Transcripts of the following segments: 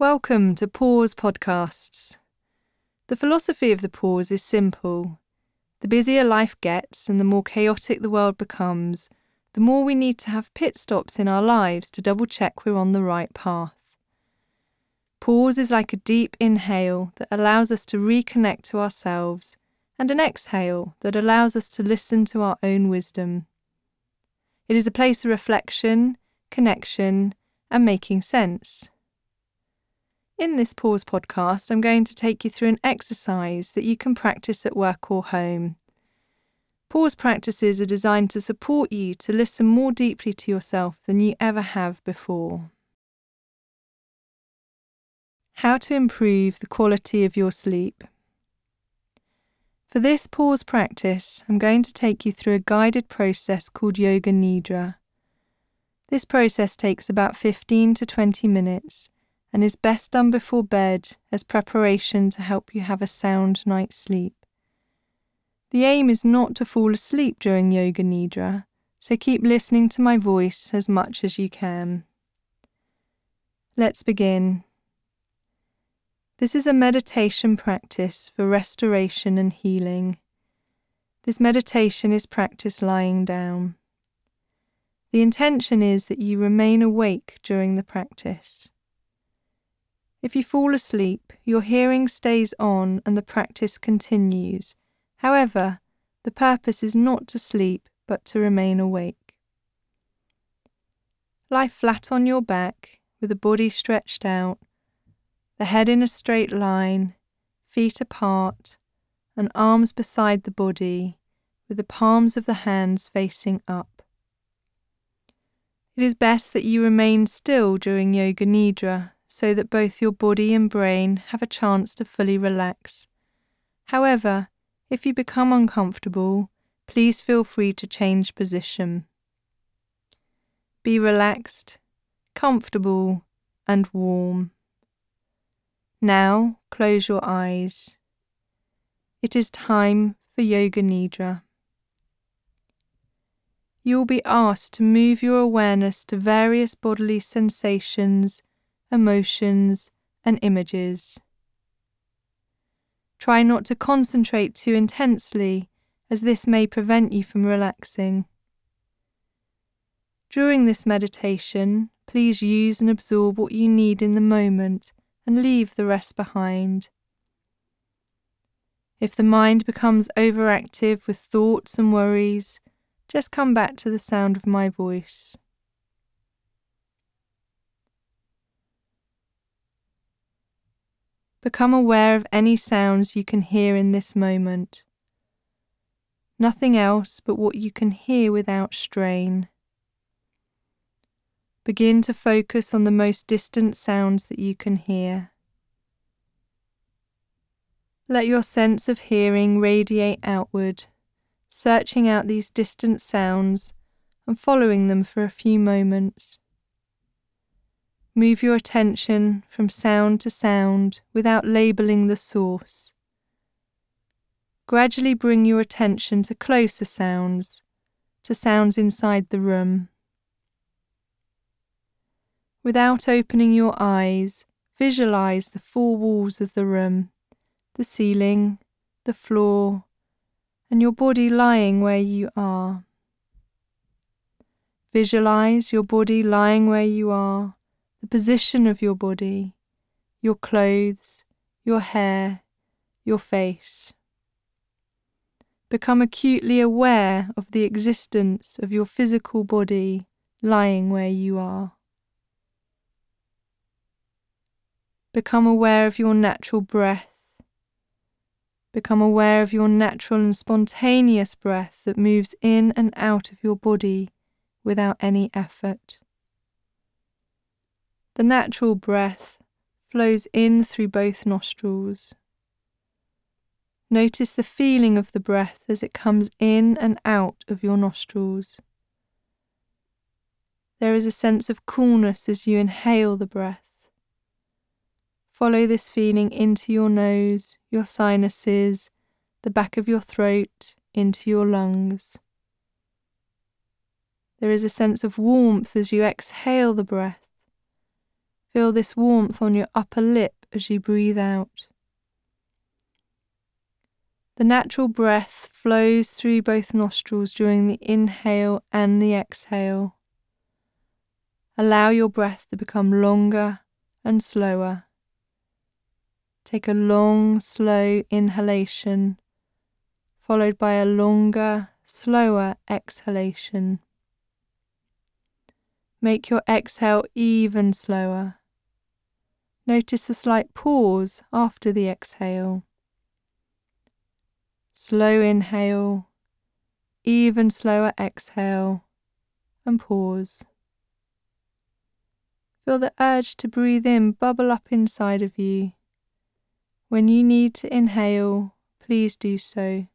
Welcome to Pause Podcasts. The philosophy of the pause is simple. The busier life gets and the more chaotic the world becomes, the more we need to have pit stops in our lives to double check we're on the right path. Pause is like a deep inhale that allows us to reconnect to ourselves, and an exhale that allows us to listen to our own wisdom. It is a place of reflection, connection, and making sense. In this Pause podcast, I'm going to take you through an exercise that you can practice at work or home. Pause practices are designed to support you to listen more deeply to yourself than you ever have before. How to improve the quality of your sleep. For this pause practice, I'm going to take you through a guided process called Yoga Nidra. This process takes about 15 to 20 minutes and is best done before bed as preparation to help you have a sound night's sleep. The aim is not to fall asleep during Yoga Nidra, so keep listening to my voice as much as you can. Let's begin. This is a meditation practice for restoration and healing. This meditation is practiced lying down. The intention is that you remain awake during the practice. If you fall asleep, your hearing stays on and the practice continues. However, the purpose is not to sleep but to remain awake. Lie flat on your back with the body stretched out, the head in a straight line, feet apart, and arms beside the body, with the palms of the hands facing up. It is best that you remain still during Yoga Nidra so that both your body and brain have a chance to fully relax. However, if you become uncomfortable, please feel free to change position. Be relaxed, comfortable, and warm. Now close your eyes. It is time for Yoga Nidra. You will be asked to move your awareness to various bodily sensations emotions, and images. Try not to concentrate too intensely, as this may prevent you from relaxing. During this meditation, please use and absorb what you need in the moment and leave the rest behind. If the mind becomes overactive with thoughts and worries, just come back to the sound of my voice. Become aware of any sounds you can hear in this moment. Nothing else but what you can hear without strain. Begin to focus on the most distant sounds that you can hear. Let your sense of hearing radiate outward, searching out these distant sounds and following them for a few moments. Move your attention from sound to sound without labeling the source. Gradually bring your attention to closer sounds, to sounds inside the room. Without opening your eyes, visualize the four walls of the room, the ceiling, the floor, and your body lying where you are. Visualize your body lying where you are the position of your body, your clothes, your hair, your face. Become acutely aware of the existence of your physical body lying where you are. Become aware of your natural breath. Become aware of your natural and spontaneous breath that moves in and out of your body without any effort. The natural breath flows in through both nostrils. Notice the feeling of the breath as it comes in and out of your nostrils. There is a sense of coolness as you inhale the breath. Follow this feeling into your nose, your sinuses, the back of your throat, into your lungs. There is a sense of warmth as you exhale the breath Feel this warmth on your upper lip as you breathe out. The natural breath flows through both nostrils during the inhale and the exhale. Allow your breath to become longer and slower. Take a long, slow inhalation, followed by a longer, slower exhalation. Make your exhale even slower. Notice a slight pause after the exhale. Slow inhale, even slower exhale, and pause. Feel the urge to breathe in bubble up inside of you. When you need to inhale, please do so.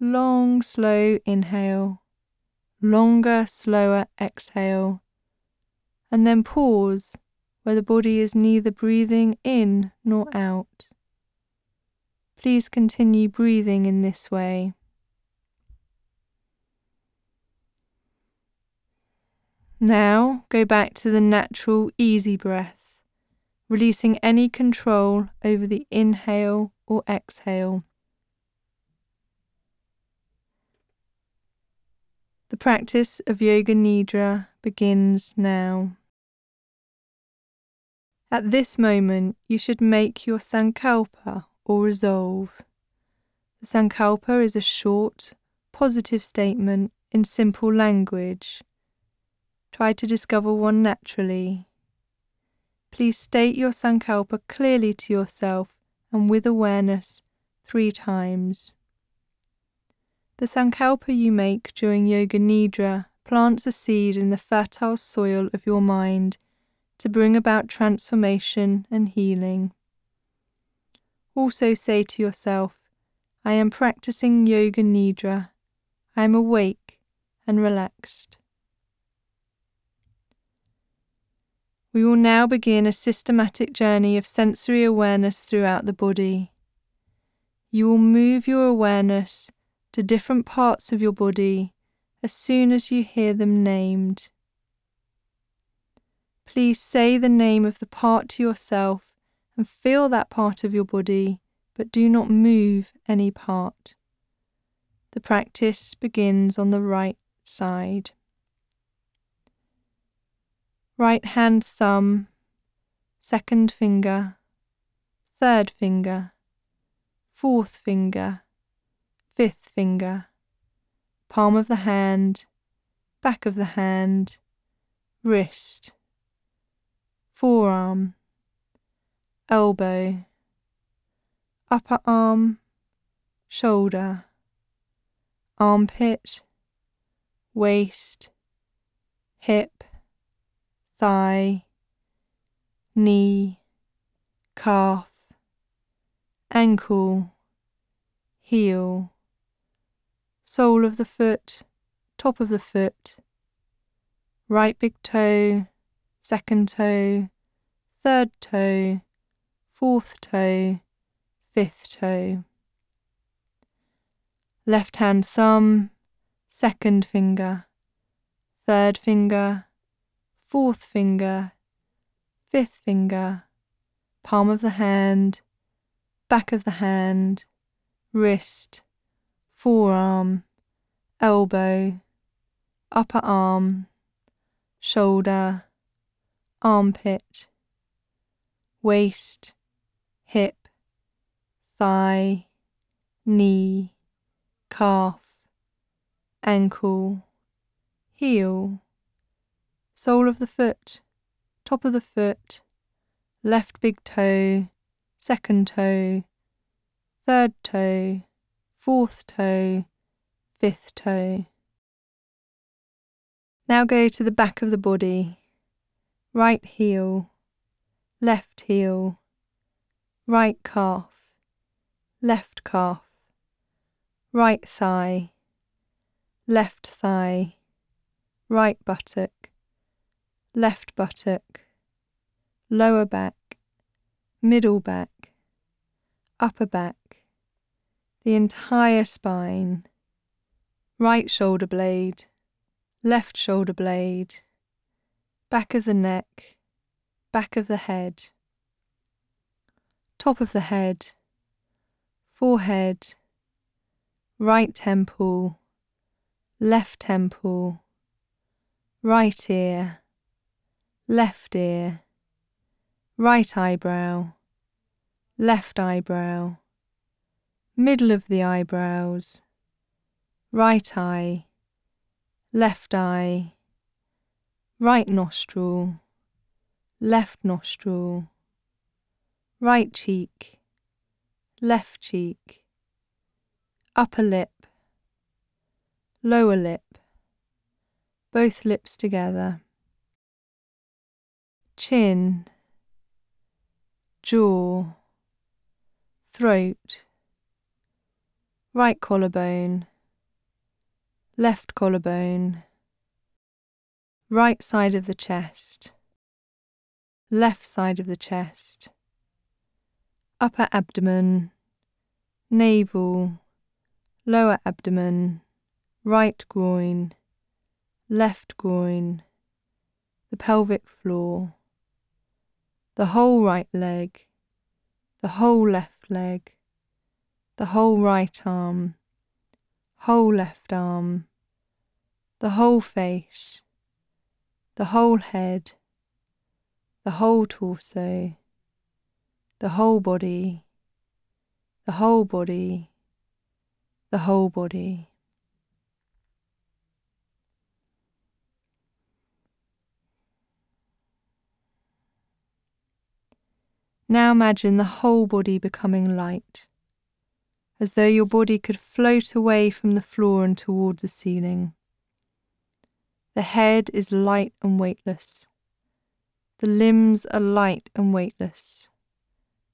Long, slow inhale, longer, slower exhale, and then pause where the body is neither breathing in nor out. Please continue breathing in this way. Now go back to the natural, easy breath, releasing any control over the inhale or exhale. The practice of Yoga Nidra begins now. At this moment, you should make your Sankalpa or resolve. The Sankalpa is a short, positive statement in simple language. Try to discover one naturally. Please state your Sankalpa clearly to yourself and with awareness three times. The Sankalpa you make during Yoga Nidra plants a seed in the fertile soil of your mind to bring about transformation and healing. Also say to yourself, I am practicing Yoga Nidra. I am awake and relaxed. We will now begin a systematic journey of sensory awareness throughout the body. You will move your awareness to different parts of your body as soon as you hear them named. Please say the name of the part to yourself and feel that part of your body, but do not move any part. The practice begins on the right side. Right hand thumb, second finger, third finger, fourth finger, fifth finger, palm of the hand, back of the hand, wrist, forearm elbow, upper arm, shoulder, armpit, waist, hip, thigh, knee, calf, ankle, heel, sole of the foot, top of the foot, right big toe, second toe, third toe, fourth toe, fifth toe. Left hand thumb, second finger, third finger, fourth finger, fifth finger, palm of the hand, back of the hand, wrist, forearm, elbow, upper arm, shoulder, armpit, waist, hip, thigh, knee, calf, ankle, heel, sole of the foot, top of the foot, left big toe, second toe, third toe, fourth toe, fifth toe. Now go to the back of the body, right heel, left heel, right calf, left calf, right thigh, left thigh, right buttock, left buttock, lower back, middle back, upper back, the entire spine, right shoulder blade, left shoulder blade, back of the neck, back of the head, top of the head, forehead, right temple, left temple, right ear, left ear, right eyebrow, left eyebrow, middle of the eyebrows, right eye, left eye, right nostril, left nostril, right cheek, left cheek, upper lip, lower lip, both lips together, chin, jaw, throat, right collarbone, left collarbone, right side of the chest, left side of the chest, upper abdomen, navel, lower abdomen, right groin, left groin, the pelvic floor, the whole right leg, the whole left leg, the whole right arm, whole left arm, the whole face, the whole head, the whole torso, the whole body, the whole body, the whole body. Now imagine the whole body becoming light, as though your body could float away from the floor and towards the ceiling. The head is light and weightless. The limbs are light and weightless.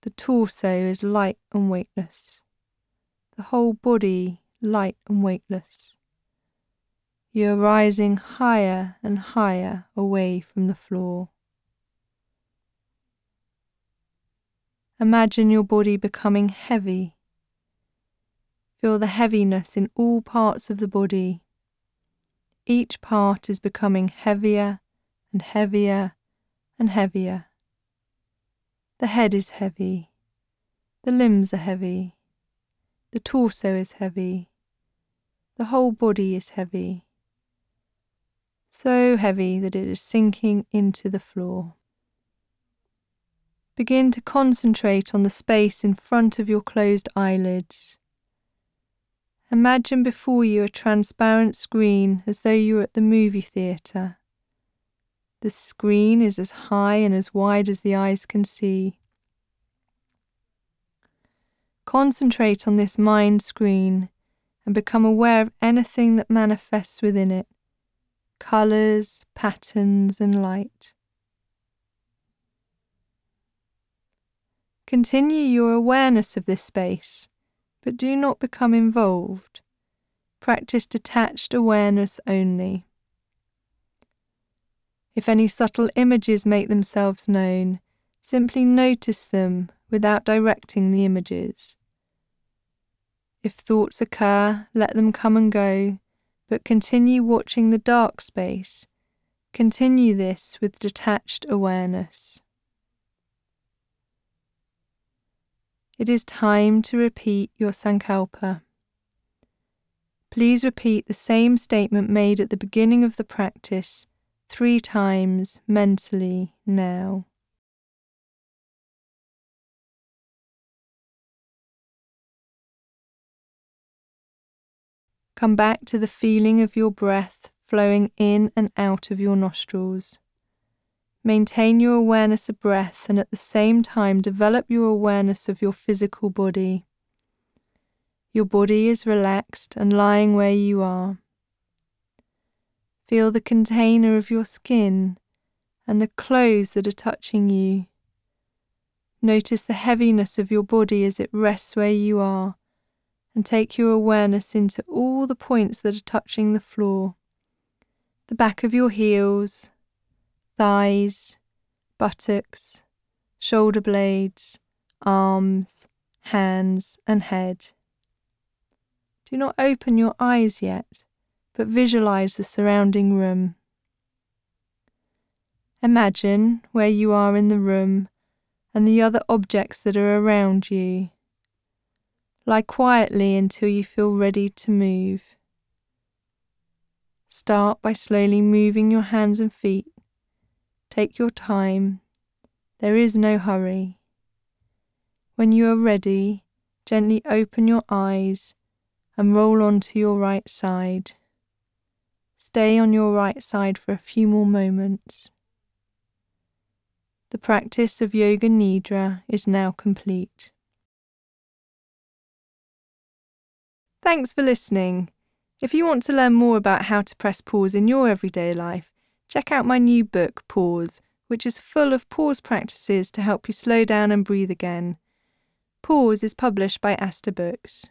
The torso is light and weightless. The whole body light and weightless. You are rising higher and higher away from the floor. Imagine your body becoming heavy. Feel the heaviness in all parts of the body. Each part is becoming heavier and heavier and heavier. The head is heavy. The limbs are heavy. The torso is heavy. The whole body is heavy. So heavy that it is sinking into the floor. Begin to concentrate on the space in front of your closed eyelids. Imagine before you a transparent screen as though you were at the movie theatre. The screen is as high and as wide as the eyes can see. Concentrate on this mind screen and become aware of anything that manifests within it colours, patterns, and light. Continue your awareness of this space, but do not become involved. Practice detached awareness only. If any subtle images make themselves known, simply notice them without directing the images. If thoughts occur, let them come and go, but continue watching the dark space. Continue this with detached awareness. It is time to repeat your Sankalpa. Please repeat the same statement made at the beginning of the practice three times mentally now. Come back to the feeling of your breath flowing in and out of your nostrils. Maintain your awareness of breath and at the same time develop your awareness of your physical body. Your body is relaxed and lying where you are. Feel the container of your skin and the clothes that are touching you. Notice the heaviness of your body as it rests where you are, and take your awareness into all the points that are touching the floor the back of your heels, thighs, buttocks, shoulder blades, arms, hands, and head. Do not open your eyes yet, but visualize the surrounding room. Imagine where you are in the room and the other objects that are around you. Lie quietly until you feel ready to move. Start by slowly moving your hands and feet. Take your time. There is no hurry. When you are ready, gently open your eyes and roll onto your right side. Stay on your right side for a few more moments. The practice of Yoga Nidra is now complete. Thanks for listening. If you want to learn more about how to press pause in your everyday life, check out my new book, Pause, which is full of pause practices to help you slow down and breathe again. Pause is published by Aster Books.